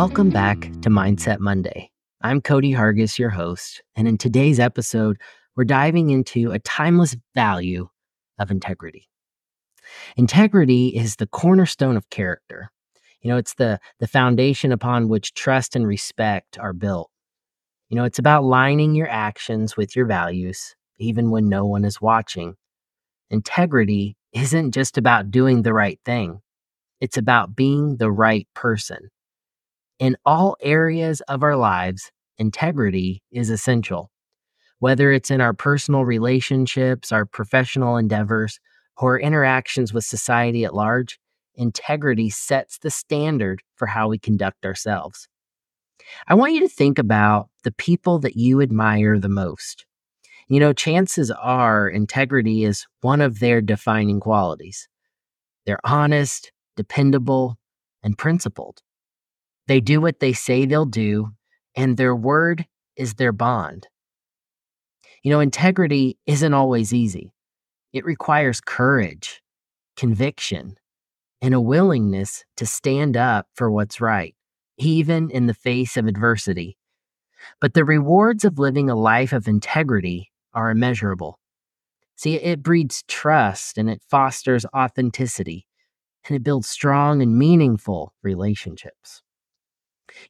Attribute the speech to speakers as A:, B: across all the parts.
A: Welcome back to Mindset Monday. I'm Cody Hargis, your host, and in today's episode, we're diving into a timeless value of integrity. Integrity is the cornerstone of character. You know, it's the, the foundation upon which trust and respect are built. You know, it's about lining your actions with your values, even when no one is watching. Integrity isn't just about doing the right thing, it's about being the right person. In all areas of our lives, integrity is essential. Whether it's in our personal relationships, our professional endeavors, or interactions with society at large, integrity sets the standard for how we conduct ourselves. I want you to think about the people that you admire the most. You know, chances are integrity is one of their defining qualities. They're honest, dependable, and principled. They do what they say they'll do, and their word is their bond. You know, integrity isn't always easy. It requires courage, conviction, and a willingness to stand up for what's right, even in the face of adversity. But the rewards of living a life of integrity are immeasurable. See, it breeds trust and it fosters authenticity, and it builds strong and meaningful relationships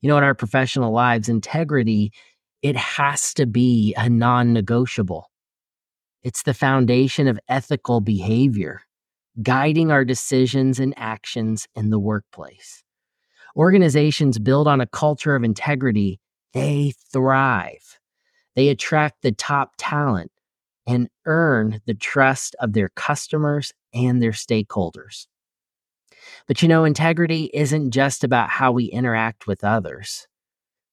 A: you know, in our professional lives, integrity, it has to be a non negotiable. It's the foundation of ethical behavior, guiding our decisions and actions in the workplace. Organizations build on a culture of integrity, they thrive. They attract the top talent and earn the trust of their customers and their stakeholders. But you know, integrity isn't just about how we interact with others,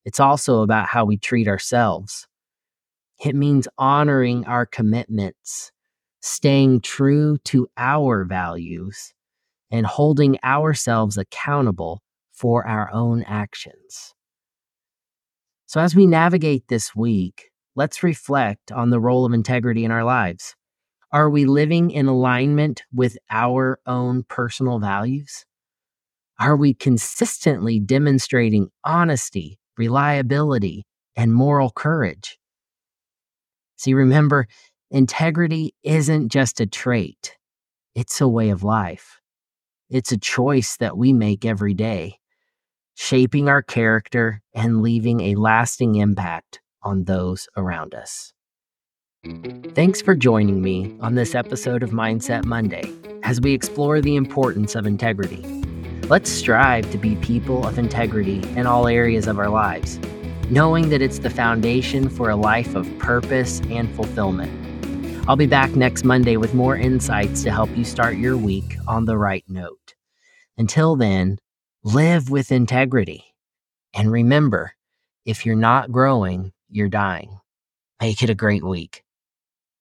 A: it's also about how we treat ourselves. It means honoring our commitments, staying true to our values, and holding ourselves accountable for our own actions. So, as we navigate this week, let's reflect on the role of integrity in our lives. Are we living in alignment with our own personal values? Are we consistently demonstrating honesty, reliability, and moral courage? See, remember, integrity isn't just a trait, it's a way of life. It's a choice that we make every day, shaping our character and leaving a lasting impact on those around us. Thanks for joining me on this episode of Mindset Monday as we explore the importance of integrity. Let's strive to be people of integrity in all areas of our lives, knowing that it's the foundation for a life of purpose and fulfillment. I'll be back next Monday with more insights to help you start your week on the right note. Until then, live with integrity. And remember, if you're not growing, you're dying. Make it a great week.